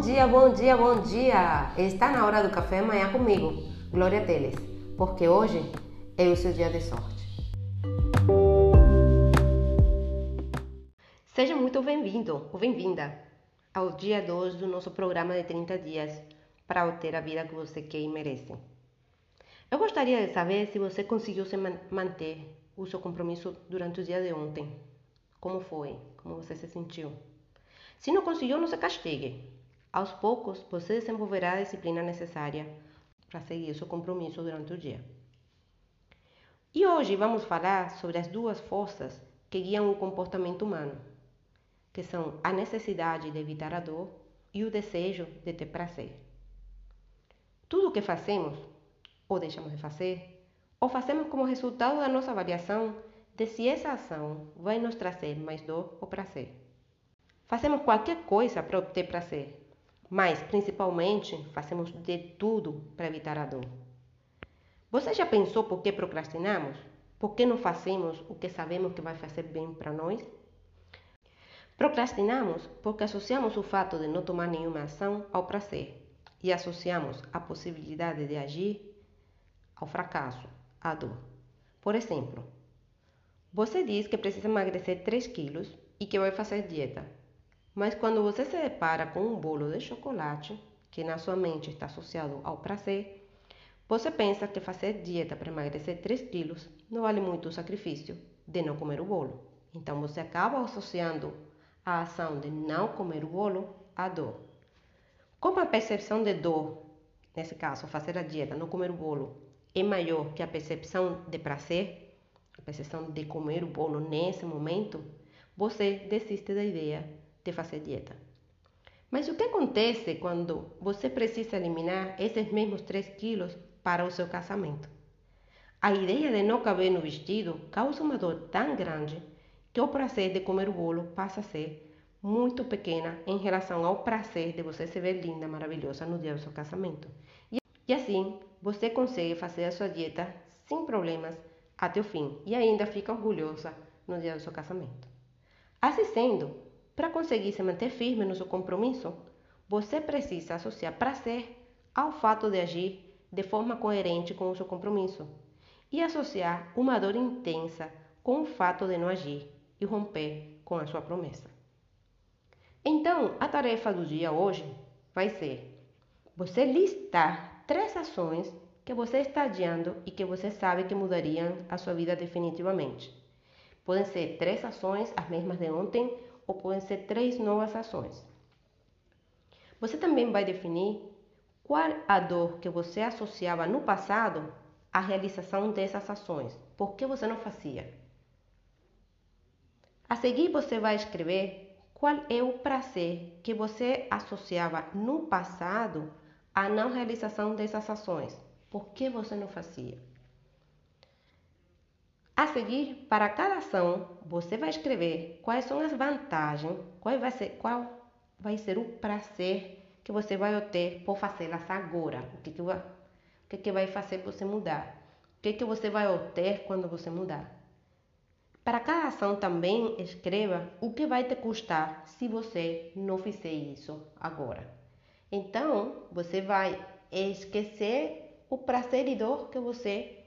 Bom dia, bom dia, bom dia! Está na hora do café amanhã comigo, Glória Teles, porque hoje é o seu dia de sorte. Seja muito bem-vindo ou bem-vinda ao dia 2 do nosso programa de 30 dias para obter a vida que você quer e merece. Eu gostaria de saber se você conseguiu se manter o seu compromisso durante o dia de ontem. Como foi? Como você se sentiu? Se não conseguiu, não se castigue. Aos poucos, você desenvolverá a disciplina necessária para seguir seu compromisso durante o dia. E hoje vamos falar sobre as duas forças que guiam o comportamento humano, que são a necessidade de evitar a dor e o desejo de ter prazer. Tudo o que fazemos, ou deixamos de fazer, ou fazemos como resultado da nossa avaliação de se essa ação vai nos trazer mais dor ou prazer. Fazemos qualquer coisa para obter prazer, mas principalmente fazemos de tudo para evitar a dor. Você já pensou por que procrastinamos? Por que não fazemos o que sabemos que vai fazer bem para nós? Procrastinamos porque associamos o fato de não tomar nenhuma ação ao prazer e associamos a possibilidade de agir ao fracasso, à dor. Por exemplo, você diz que precisa emagrecer 3 quilos e que vai fazer dieta. Mas quando você se depara com um bolo de chocolate, que na sua mente está associado ao prazer, você pensa que fazer dieta para emagrecer 3 quilos não vale muito o sacrifício de não comer o bolo. Então você acaba associando a ação de não comer o bolo à dor. Como a percepção de dor, nesse caso, fazer a dieta, não comer o bolo, é maior que a percepção de prazer, a percepção de comer o bolo nesse momento, você desiste da ideia de fazer dieta. Mas o que acontece quando você precisa eliminar esses mesmos 3 quilos para o seu casamento? A ideia de não caber no vestido causa uma dor tão grande que o prazer de comer o bolo passa a ser muito pequena em relação ao prazer de você se ver linda, maravilhosa no dia do seu casamento. E assim, você consegue fazer a sua dieta sem problemas até o fim e ainda fica orgulhosa no dia do seu casamento. Assim sendo, para conseguir se manter firme no seu compromisso, você precisa associar prazer ao fato de agir de forma coerente com o seu compromisso e associar uma dor intensa com o fato de não agir e romper com a sua promessa. Então, a tarefa do dia hoje vai ser você listar três ações que você está adiando e que você sabe que mudariam a sua vida definitivamente. Podem ser três ações, as mesmas de ontem, ou podem ser três novas ações. Você também vai definir qual a dor que você associava no passado à realização dessas ações. Por que você não fazia? A seguir, você vai escrever qual é o prazer que você associava no passado à não realização dessas ações. Por que você não fazia? A seguir, para cada ação, você vai escrever quais são as vantagens, qual vai ser, qual vai ser o prazer que você vai obter por fazê-las agora. O que, que, vai, o que, que vai fazer você mudar? O que, que você vai obter quando você mudar? Para cada ação também escreva o que vai te custar se você não fizer isso agora. Então, você vai esquecer o prazer e dor que você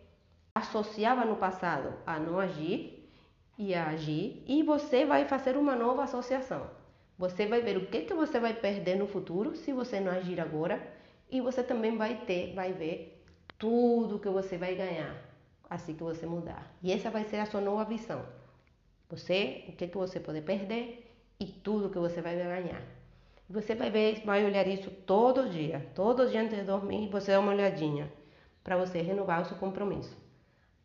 associava no passado a não agir e a agir, e você vai fazer uma nova associação. Você vai ver o que, que você vai perder no futuro se você não agir agora, e você também vai ter, vai ver tudo que você vai ganhar assim que você mudar. E essa vai ser a sua nova visão. Você, o que, que você pode perder e tudo que você vai ganhar. Você vai ver, vai olhar isso todo dia, todo dia antes de dormir, você dá uma olhadinha para você renovar o seu compromisso.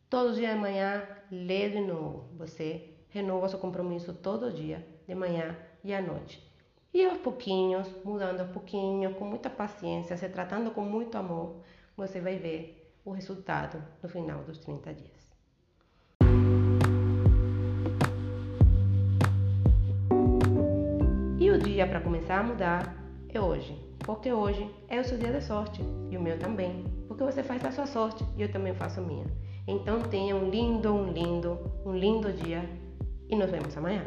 Todo dia de manhã, lê de novo. Você renova seu compromisso todo dia, de manhã e à noite. E aos pouquinhos, mudando aos pouquinhos, com muita paciência, se tratando com muito amor, você vai ver o resultado no final dos 30 dias. E o dia para começar a mudar é hoje, porque hoje é o seu dia de sorte e o meu também, porque você faz a sua sorte e eu também faço a minha. Então tenha um lindo, um lindo, um lindo dia e nos vemos amanhã.